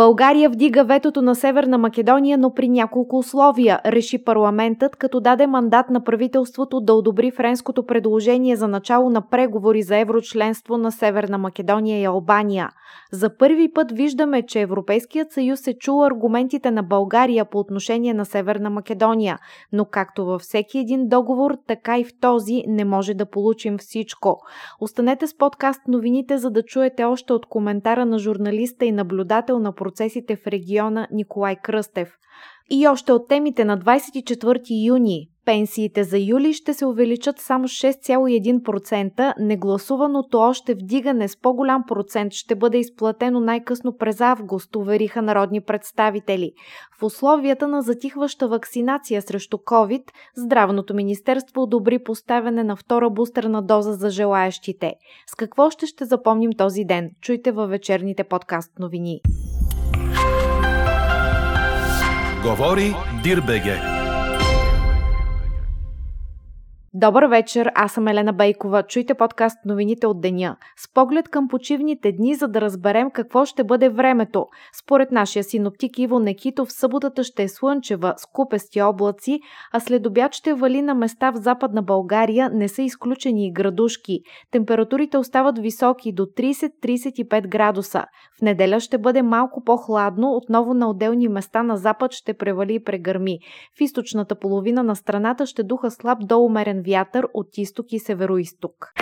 България вдига ветото на Северна Македония, но при няколко условия, реши парламентът, като даде мандат на правителството да одобри френското предложение за начало на преговори за еврочленство на Северна Македония и Албания. За първи път виждаме, че Европейският съюз е чул аргументите на България по отношение на Северна Македония, но както във всеки един договор, така и в този не може да получим всичко. Останете с подкаст новините, за да чуете още от коментара на журналиста и наблюдател на процесите в региона Николай Кръстев. И още от темите на 24 юни Пенсиите за юли ще се увеличат само 6,1%, негласуваното още вдигане с по-голям процент ще бъде изплатено най-късно през август, увериха народни представители. В условията на затихваща вакцинация срещу COVID, Здравното министерство одобри поставяне на втора бустерна доза за желаящите. С какво ще ще запомним този ден? Чуйте във вечерните подкаст новини. Говори Дирбеге. Добър вечер, аз съм Елена Бейкова. Чуйте подкаст новините от деня. С поглед към почивните дни, за да разберем какво ще бъде времето. Според нашия синоптик Иво Некитов, съботата ще е слънчева, с купести облаци, а след обяд ще вали на места в западна България, не са изключени и градушки. Температурите остават високи до 30-35 градуса. В неделя ще бъде малко по-хладно, отново на отделни места на запад ще превали и прегърми. В източната половина на страната ще духа слаб до умерен вятър от изток и североисток.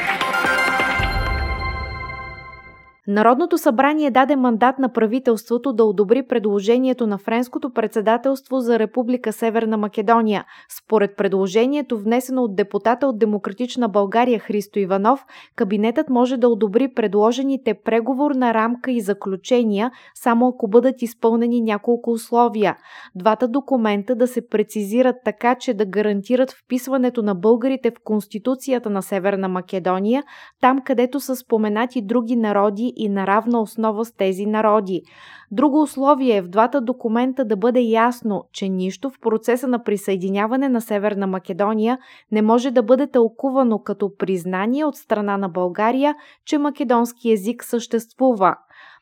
Народното събрание даде мандат на правителството да одобри предложението на френското председателство за Република Северна Македония. Според предложението, внесено от депутата от Демократична България Христо Иванов, кабинетът може да одобри предложените преговорна рамка и заключения, само ако бъдат изпълнени няколко условия. Двата документа да се прецизират така, че да гарантират вписването на българите в Конституцията на Северна Македония, там където са споменати други народи и на равна основа с тези народи. Друго условие е в двата документа да бъде ясно, че нищо в процеса на присъединяване на Северна Македония не може да бъде тълкувано като признание от страна на България, че македонски език съществува.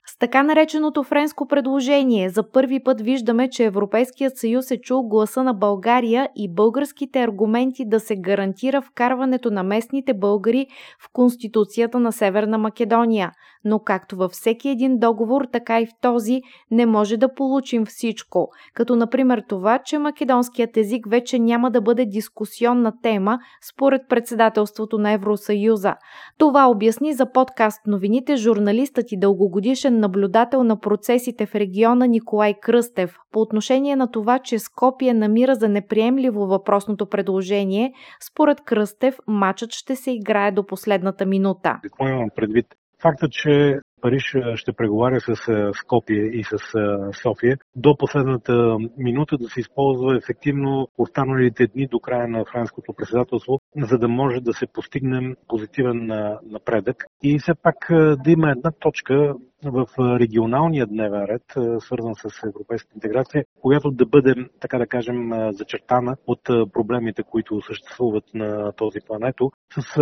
С така нареченото френско предложение за първи път виждаме, че Европейският съюз е чул гласа на България и българските аргументи да се гарантира вкарването на местните българи в Конституцията на Северна Македония. Но както във всеки един договор, така и в този не може да получим всичко, като например това, че македонският език вече няма да бъде дискусионна тема според председателството на Евросъюза. Това обясни за подкаст новините журналистът и дългогодишен наблюдател на процесите в региона Николай Кръстев по отношение на това, че Скопие намира за неприемливо въпросното предложение. Според Кръстев, матчът ще се играе до последната минута. Какво имам предвид? Факта, че Париж ще преговаря с Скопие и с София до последната минута да се използва ефективно останалите дни до края на френското председателство, за да може да се постигнем позитивен напредък и все пак да има една точка в регионалния дневен ред, свързан с европейска интеграция, която да бъде, така да кажем, зачертана от проблемите, които съществуват на този плането. С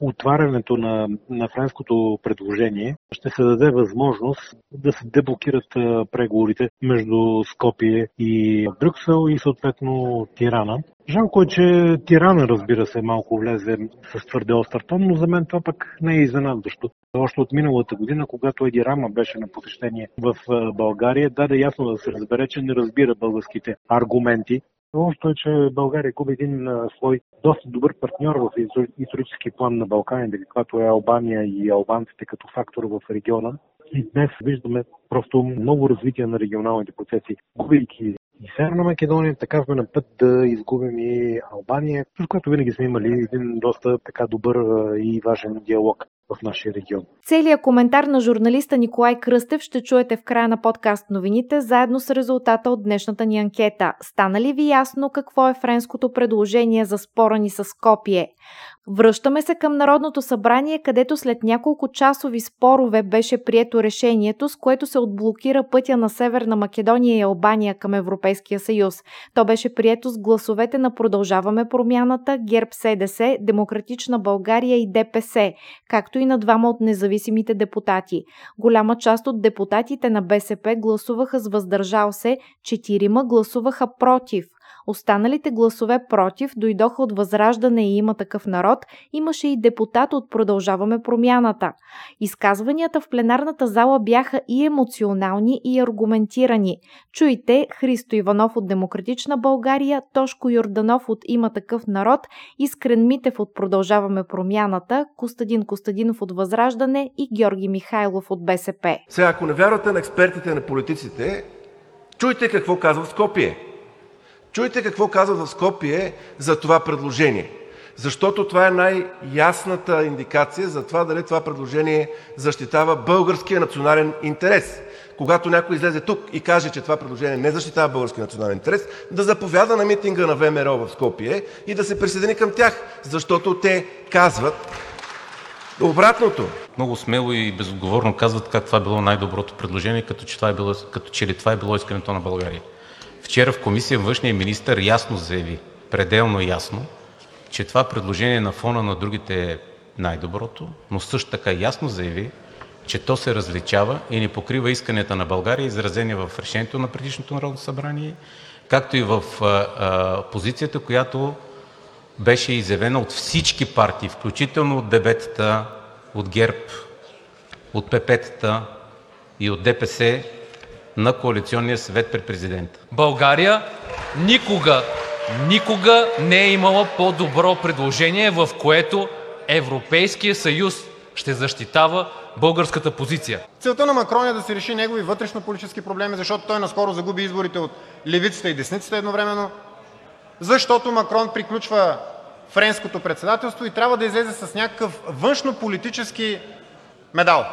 отварянето на, на френското предложение ще се даде възможност да се деблокират преговорите между Скопие и Брюксел и съответно Тирана. Жалко е, че Тирана, разбира се, малко влезе с твърде остър тон, но за мен това пък не е изненадващо. Още от миналата година, когато Еди Рама беше на посещение в България, даде ясно да се разбере, че не разбира българските аргументи. Лошото е, че България губи един свой доста добър партньор в исторически план на Балканите, каквато е Албания и албанците като фактор в региона. И днес виждаме просто много развитие на регионалните процеси, губейки и Северна Македония, така сме на път да изгубим и Албания, с което винаги сме имали един доста така добър и важен диалог в нашия регион. Целият коментар на журналиста Николай Кръстев ще чуете в края на подкаст новините, заедно с резултата от днешната ни анкета. Стана ли ви ясно какво е френското предложение за спора ни с Скопие? Връщаме се към Народното събрание, където след няколко часови спорове беше прието решението, с което се отблокира пътя на Северна Македония и Албания към Европейския съюз. То беше прието с гласовете на Продължаваме промяната, ГЕРБ СДС, Демократична България и ДПС, както и на двама от независимите депутати. Голяма част от депутатите на БСП гласуваха с въздържал се, четирима гласуваха против – Останалите гласове против дойдоха от Възраждане и има такъв народ, имаше и депутат от Продължаваме промяната. Изказванията в пленарната зала бяха и емоционални, и аргументирани. Чуйте Христо Иванов от Демократична България, Тошко Йорданов от Има такъв народ, Искрен Митев от Продължаваме промяната, Костадин Костадинов от Възраждане и Георги Михайлов от БСП. Сега, ако не вярвате на експертите на политиците, чуйте какво казва Скопие. Чуйте какво казва в Скопие за това предложение, защото това е най-ясната индикация за това дали това предложение защитава българския национален интерес. Когато някой излезе тук и каже, че това предложение не защитава българския национален интерес, да заповяда на митинга на ВМРО в Скопие и да се присъедини към тях, защото те казват обратното. Много смело и безотговорно казват как това било най-доброто предложение, като че, това е било, като че ли това е било искането на България. Вчера в Комисия външният министър ясно заяви, пределно ясно, че това предложение на фона на другите е най-доброто, но също така ясно заяви, че то се различава и не покрива исканията на България, изразени в решението на предишното Народно събрание, както и в позицията, която беше изявена от всички партии, включително от дебетата, от ГЕРБ, от ПП-тата и от ДПС, на коалиционния съвет при президента. България никога, никога не е имала по-добро предложение, в което Европейския съюз ще защитава българската позиция. Целта на Макрон е да се реши негови вътрешно-политически проблеми, защото той наскоро загуби изборите от левицата и десницата едновременно, защото Макрон приключва френското председателство и трябва да излезе с някакъв външнополитически медал,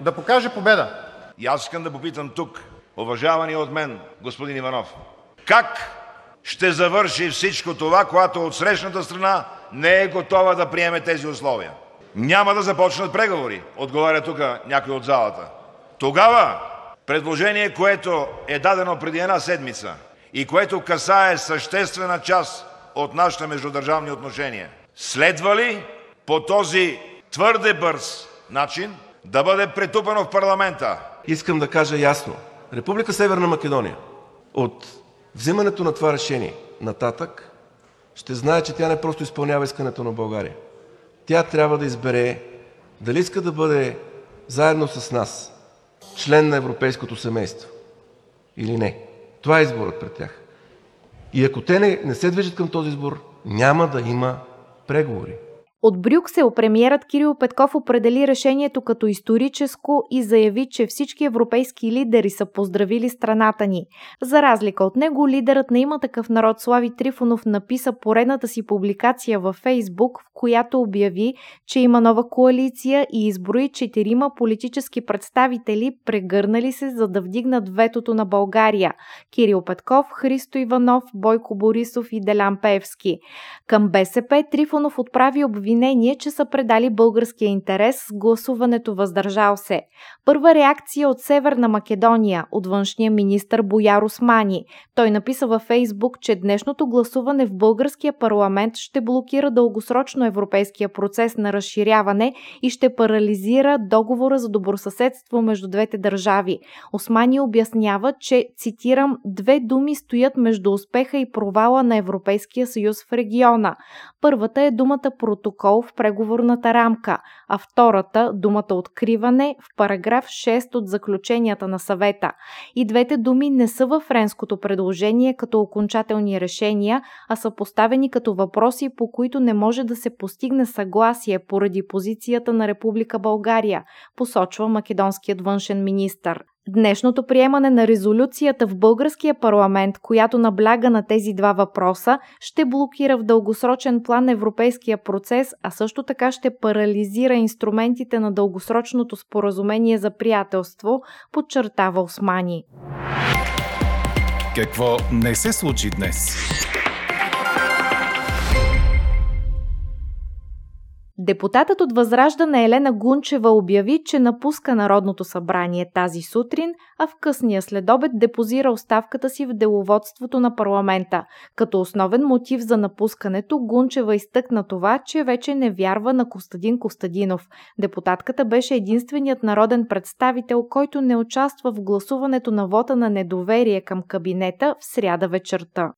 да покаже победа. И аз искам да попитам тук уважавания от мен господин Иванов, как ще завърши всичко това, когато отсрещната страна не е готова да приеме тези условия? Няма да започнат преговори, отговаря тук някой от залата. Тогава предложение, което е дадено преди една седмица и което касае съществена част от нашите междудържавни отношения, следва ли по този твърде бърз начин да бъде претупано в парламента? Искам да кажа ясно – Република Северна Македония от взимането на това решение нататък ще знае, че тя не просто изпълнява искането на България. Тя трябва да избере дали иска да бъде заедно с нас член на европейското семейство или не. Това е изборът пред тях. И ако те не, не се движат към този избор, няма да има преговори. От Брюксел премиерът Кирил Петков определи решението като историческо и заяви, че всички европейски лидери са поздравили страната ни. За разлика от него, лидерът на има такъв народ Слави Трифонов написа поредната си публикация във Фейсбук, в която обяви, че има нова коалиция и изброи четирима политически представители, прегърнали се за да вдигнат ветото на България – Кирил Петков, Христо Иванов, Бойко Борисов и Делян Певски. Към БСП Трифонов отправи обвинение обвинение, че са предали българския интерес с гласуването въздържал се. Първа реакция от Северна Македония, от външния министр Бояр Османи. Той написа във Фейсбук, че днешното гласуване в българския парламент ще блокира дългосрочно европейския процес на разширяване и ще парализира договора за добросъседство между двете държави. Османи обяснява, че, цитирам, две думи стоят между успеха и провала на Европейския съюз в региона. Първата е думата протокол в преговорната рамка, а втората – думата откриване в параграф 6 от заключенията на съвета. И двете думи не са във френското предложение като окончателни решения, а са поставени като въпроси, по които не може да се постигне съгласие поради позицията на Република България, посочва македонският външен министр. Днешното приемане на резолюцията в българския парламент, която набляга на тези два въпроса, ще блокира в дългосрочен план европейския процес, а също така ще парализира инструментите на дългосрочното споразумение за приятелство, подчертава Османи. Какво не се случи днес? Депутатът от Възраждане Елена Гунчева обяви, че напуска Народното събрание тази сутрин, а в късния следобед депозира оставката си в деловодството на парламента. Като основен мотив за напускането, Гунчева изтъкна това, че вече не вярва на Костадин Костадинов. Депутатката беше единственият народен представител, който не участва в гласуването на вота на недоверие към кабинета в сряда вечерта.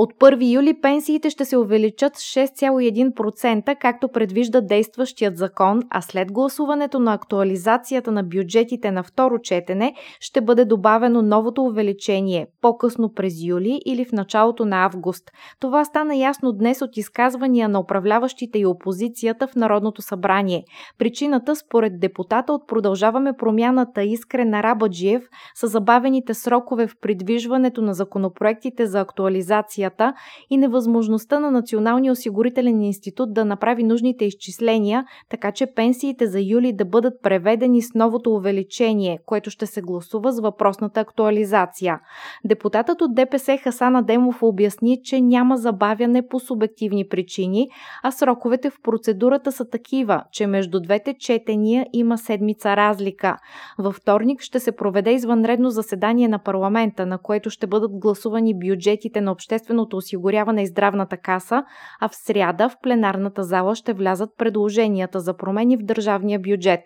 От 1 юли пенсиите ще се увеличат с 6,1%, както предвижда действащият закон, а след гласуването на актуализацията на бюджетите на второ четене ще бъде добавено новото увеличение по-късно през юли или в началото на август. Това стана ясно днес от изказвания на управляващите и опозицията в Народното събрание. Причината, според депутата от Продължаваме промяната Искрен Арабаджиев, са забавените срокове в придвижването на законопроектите за актуализация пенсията и невъзможността на Националния осигурителен институт да направи нужните изчисления, така че пенсиите за юли да бъдат преведени с новото увеличение, което ще се гласува с въпросната актуализация. Депутатът от ДПС Хасан Адемов обясни, че няма забавяне по субективни причини, а сроковете в процедурата са такива, че между двете четения има седмица разлика. Във вторник ще се проведе извънредно заседание на парламента, на което ще бъдат гласувани бюджетите на обществено общественото осигуряване и здравната каса, а в сряда в пленарната зала ще влязат предложенията за промени в държавния бюджет.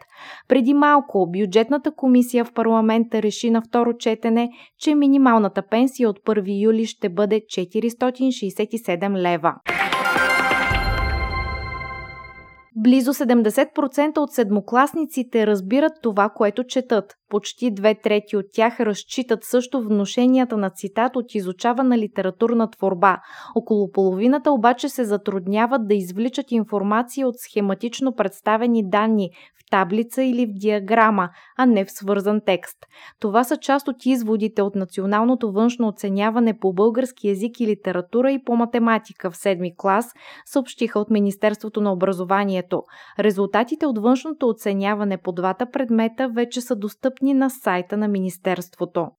Преди малко бюджетната комисия в парламента реши на второ четене, че минималната пенсия от 1 юли ще бъде 467 лева. Близо 70% от седмокласниците разбират това, което четат. Почти две трети от тях разчитат също вношенията на цитат от изучавана литературна творба. Около половината обаче се затрудняват да извличат информация от схематично представени данни в таблица или в диаграма, а не в свързан текст. Това са част от изводите от Националното външно оценяване по български язик и литература и по математика в седми клас, съобщиха от Министерството на образованието. Резултатите от външното оценяване по двата предмета вече са достъпни достъпни на сайта на Министерството.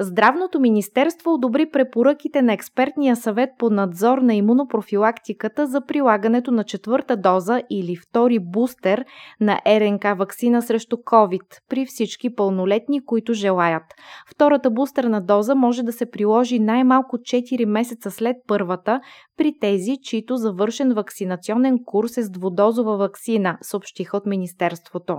Здравното министерство одобри препоръките на експертния съвет по надзор на имунопрофилактиката за прилагането на четвърта доза или втори бустер на РНК вакцина срещу COVID при всички пълнолетни, които желаят. Втората бустерна доза може да се приложи най-малко 4 месеца след първата при тези, чието завършен вакцинационен курс е с двудозова вакцина, съобщиха от Министерството.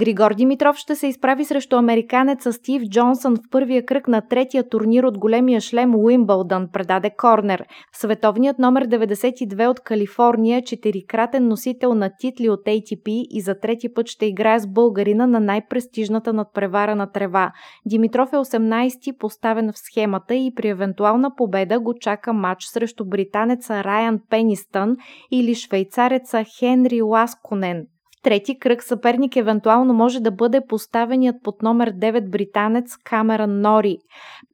Григор Димитров ще се изправи срещу американеца Стив Джонсън в първия кръг на третия турнир от големия шлем Уимбълдън, предаде Корнер. Световният номер 92 от Калифорния е четирикратен носител на титли от ATP и за трети път ще играе с българина на най-престижната надпревара на трева. Димитров е 18-ти поставен в схемата и при евентуална победа го чака матч срещу британеца Райан Пенистън или швейцареца Хенри Ласконен трети кръг съперник евентуално може да бъде поставеният под номер 9 британец Камеран Нори.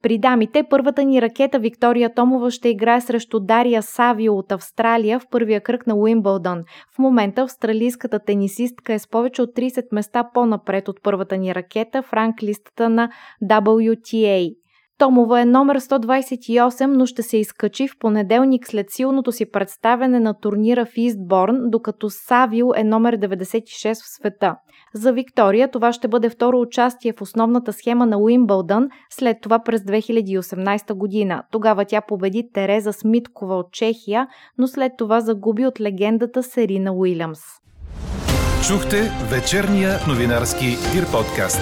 При дамите първата ни ракета Виктория Томова ще играе срещу Дария Савио от Австралия в първия кръг на Уимбълдън. В момента австралийската тенисистка е с повече от 30 места по-напред от първата ни ракета в ранглистата на WTA. Томова е номер 128, но ще се изкачи в понеделник след силното си представене на турнира в Истборн, докато Савил е номер 96 в света. За Виктория това ще бъде второ участие в основната схема на Уимбълдън, след това през 2018 година. Тогава тя победи Тереза Смиткова от Чехия, но след това загуби от легендата Серина Уилямс. Чухте вечерния новинарски Дир подкаст.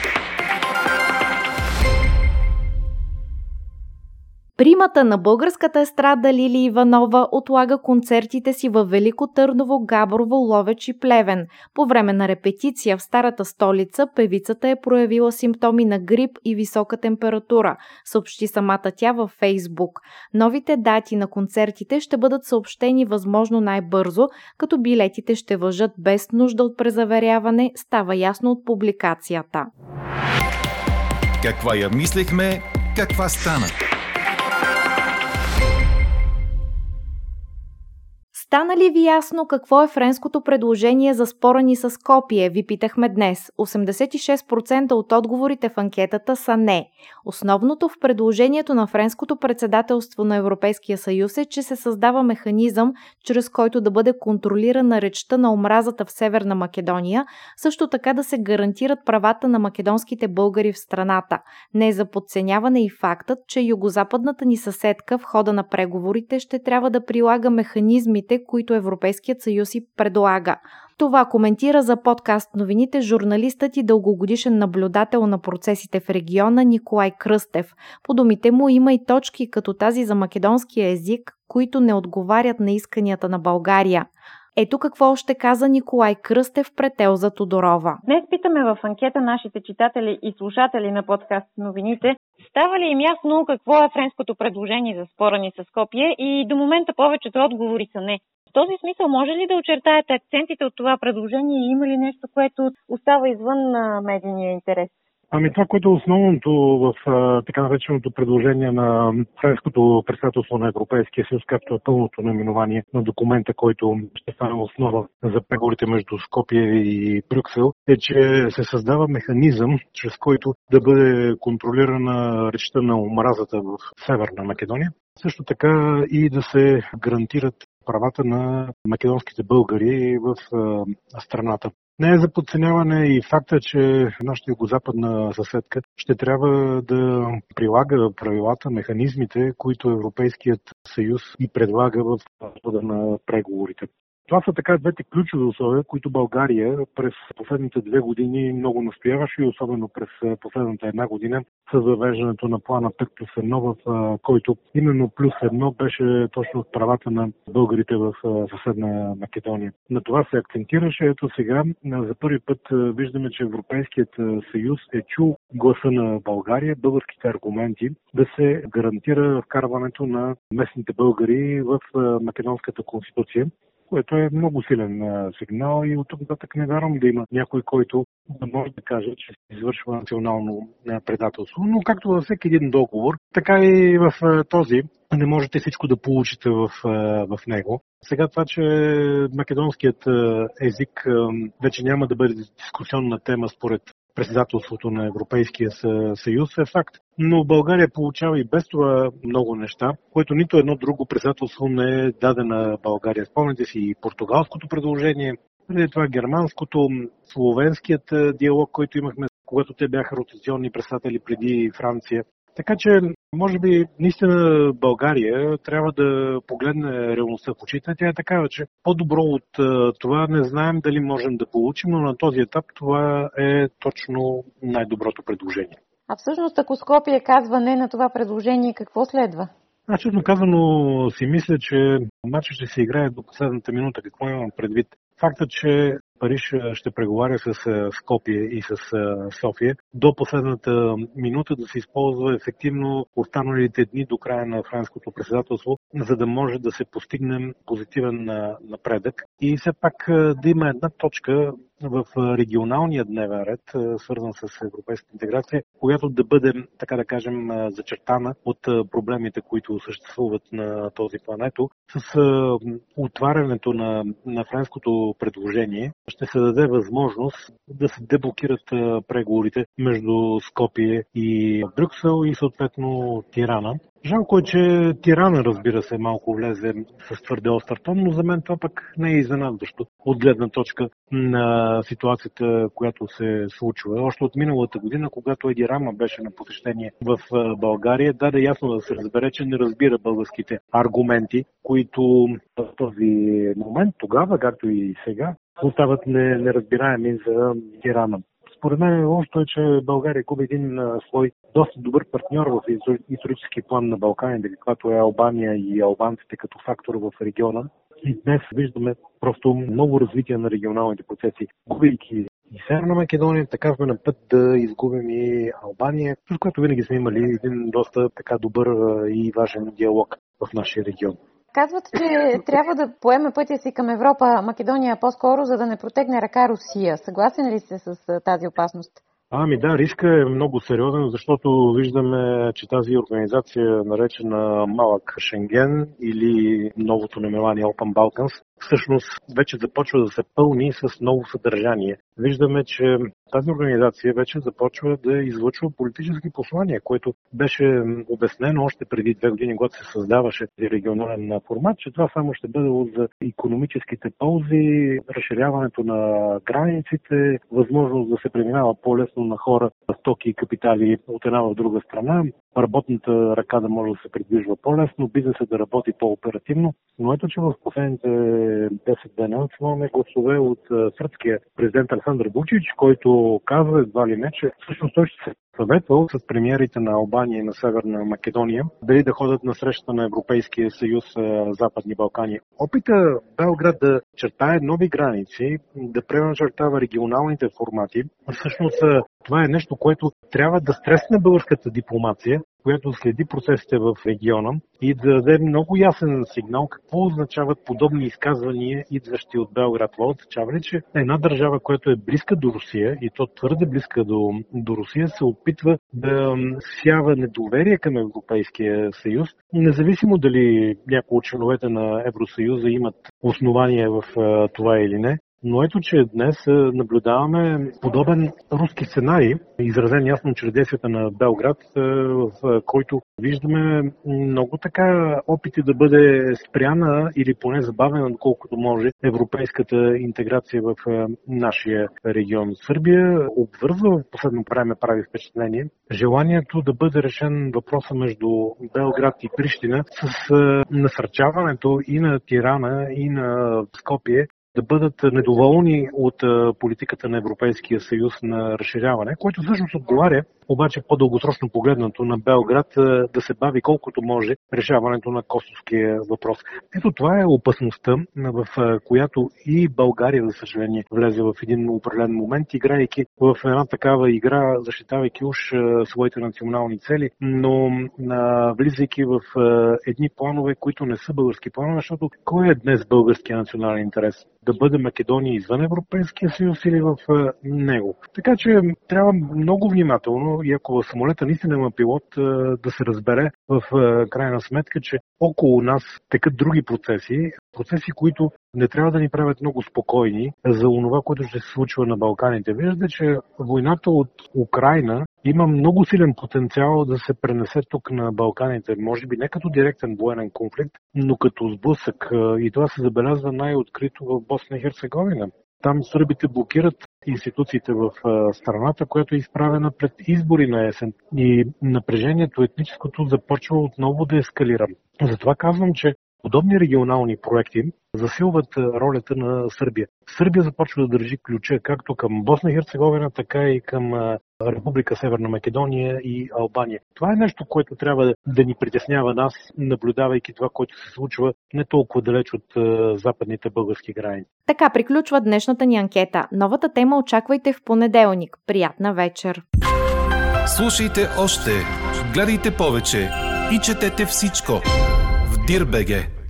Примата на българската естрада Лили Иванова отлага концертите си във Велико Търново, Габрово, Ловеч и Плевен. По време на репетиция в старата столица певицата е проявила симптоми на грип и висока температура, съобщи самата тя във Фейсбук. Новите дати на концертите ще бъдат съобщени възможно най-бързо, като билетите ще въжат без нужда от презаверяване, става ясно от публикацията. Каква я мислехме, Каква стана? Стана ли ви ясно какво е френското предложение за спора ни с Копие? Ви питахме днес. 86% от отговорите в анкетата са не. Основното в предложението на френското председателство на Европейския съюз е, че се създава механизъм, чрез който да бъде контролирана речта на омразата в Северна Македония, също така да се гарантират правата на македонските българи в страната. Не за подценяване и фактът, че югозападната ни съседка в хода на преговорите ще трябва да прилага механизмите, които Европейският съюз и предлага. Това коментира за подкаст новините журналистът и дългогодишен наблюдател на процесите в региона Николай Кръстев. По думите му има и точки като тази за македонския език, които не отговарят на исканията на България. Ето какво още каза Николай Кръстев пред Елза Тодорова. Днес питаме в анкета нашите читатели и слушатели на подкаст новините, става ли им ясно какво е френското предложение за спора ни с Скопие и до момента повечето отговори са не. В този смисъл може ли да очертаете акцентите от това предложение и има ли нещо, което остава извън медийния интерес? Ами това, което е основното в така нареченото предложение на френското председателство на Европейския съюз, както е пълното наименование на документа, който ще стане основа за преговорите между Скопие и Брюксел, е, че се създава механизъм, чрез който да бъде контролирана речта на омразата в Северна Македония. Също така и да се гарантират правата на македонските българи в страната. Не е за подценяване и факта, че нашата югозападна съседка ще трябва да прилага правилата, механизмите, които Европейският съюз и предлага в хода на преговорите. Това са така двете ключови условия, които България през последните две години много настояваше и особено през последната една година с въвеждането на плана 5 плюс 1, в който именно плюс 1 беше точно от правата на българите в съседна Македония. На това се акцентираше. Ето сега за първи път виждаме, че Европейският съюз е чул гласа на България, българските аргументи да се гарантира вкарването на местните българи в Македонската конституция което е много силен сигнал и от тук нататък не вярвам да има някой, който да може да каже, че се извършва национално предателство. Но както във всеки един договор, така и в този не можете всичко да получите в, в него. Сега това, че македонският език вече няма да бъде дискусионна тема според председателството на Европейския съюз е факт. Но България получава и без това много неща, което нито едно друго председателство не е даде на България. Спомните си и португалското предложение, преди това германското, словенският диалог, който имахме, когато те бяха ротационни председатели преди Франция. Така че, може би, наистина България трябва да погледне реалността в очите. Тя е такава, че по-добро от това не знаем дали можем да получим, но на този етап това е точно най-доброто предложение. А всъщност, ако Скопия казва не на това предложение, какво следва? Аз честно казано си мисля, че матчът ще се играе до последната минута. Какво имам предвид? Факта, че Париж ще преговаря с Скопие и с София. До последната минута да се използва ефективно останалите дни до края на франското председателство, за да може да се постигне позитивен напредък. И все пак да има една точка в регионалния дневен ред, свързан с европейска интеграция, която да бъде, така да кажем, зачертана от проблемите, които съществуват на този плането. С отварянето на, на френското предложение ще се даде възможност да се деблокират преговорите между Скопие и Брюксел и съответно Тирана. Жалко е, че Тирана, разбира се, малко влезе с твърде остър тон, но за мен това пък не е изненадващо от гледна точка на ситуацията, която се случва. Още от миналата година, когато Еди Рама беше на посещение в България, даде ясно да се разбере, че не разбира българските аргументи, които в този момент, тогава, както и сега, остават неразбираеми за Тирана. Според мен лошото е, че България губи един свой доста добър партньор в исторически план на Балканите, каквато е Албания и албанците като фактор в региона. И днес виждаме просто много развитие на регионалните процеси, губейки и Северна Македония, така сме на път да изгубим и Албания, с което винаги сме имали един доста така добър и важен диалог в нашия регион. Казват, че трябва да поеме пътя си към Европа Македония по-скоро, за да не протегне ръка Русия. Съгласен ли сте с тази опасност? Ами да, риска е много сериозен, защото виждаме, че тази организация, наречена Малък Шенген или новото наименование Open Balkans, всъщност вече започва да се пълни с ново съдържание. Виждаме, че тази организация вече започва да излъчва политически послания, което беше обяснено още преди две години, когато се създаваше регионален формат, че това само ще бъде за економическите ползи, разширяването на границите, възможност да се преминава по-лесно на хора, стоки и капитали от една в друга страна, работната ръка да може да се придвижва по-лесно, бизнесът да работи по-оперативно. Но ето, че в последните 10 дена имаме гласове от сръбския президент Александър Бучич, който казва едва ли не, че всъщност той ще се съветвал с премиерите на Албания и на Северна Македония дали да ходят на среща на Европейския съюз Западни Балкани. Опита Белград да чертае нови граници, да преначертава регионалните формати, всъщност това е нещо, което трябва да стресне българската дипломация, която следи процесите в региона и да даде много ясен сигнал какво означават подобни изказвания, идващи от Белград. Това означава ли, че една държава, която е близка до Русия и то твърде близка до, до Русия, се опитва да сява недоверие към Европейския съюз, независимо дали някои от членовете на Евросъюза имат основания в това или не. Но ето, че днес е, наблюдаваме подобен руски сценарий, изразен ясно чрез действията на Белград, е, в който виждаме много така опити да бъде спряна или поне забавена, доколкото може, европейската интеграция в е, нашия регион. Сърбия обвързва в последно време, прави впечатление, желанието да бъде решен въпроса между Белград и Прищина с насърчаването и на Тирана, и на Скопие да бъдат недоволни от политиката на Европейския съюз на разширяване, което всъщност отговаря обаче по-дългосрочно погледнато на Белград да се бави колкото може решаването на косовския въпрос. Ето това е опасността, в която и България, за съжаление, влезе в един определен момент, играйки в една такава игра, защитавайки уж своите национални цели, но влизайки в едни планове, които не са български планове, защото кой е днес българския национален интерес? да бъде Македония извън Европейския съюз или в него. Така че трябва много внимателно и ако самолета наистина има пилот, да се разбере в крайна сметка, че около нас текат други процеси, процеси, които не трябва да ни правят много спокойни за това, което ще се случва на Балканите. Виждате, че войната от Украина има много силен потенциал да се пренесе тук на Балканите. Може би не като директен военен конфликт, но като сблъсък. И това се забелязва най-открито в Босна и Херцеговина. Там сърбите блокират институциите в страната, която е изправена пред избори на есен. И напрежението етническото започва отново да ескалира. Затова казвам, че Подобни регионални проекти засилват ролята на Сърбия. Сърбия започва да държи ключа както към Босна и Херцеговина, така и към Република Северна Македония и Албания. Това е нещо, което трябва да ни притеснява нас, наблюдавайки това, което се случва не толкова далеч от западните български граници. Така приключва днешната ни анкета. Новата тема очаквайте в понеделник. Приятна вечер! Слушайте още, гледайте повече и четете всичко Dirbege.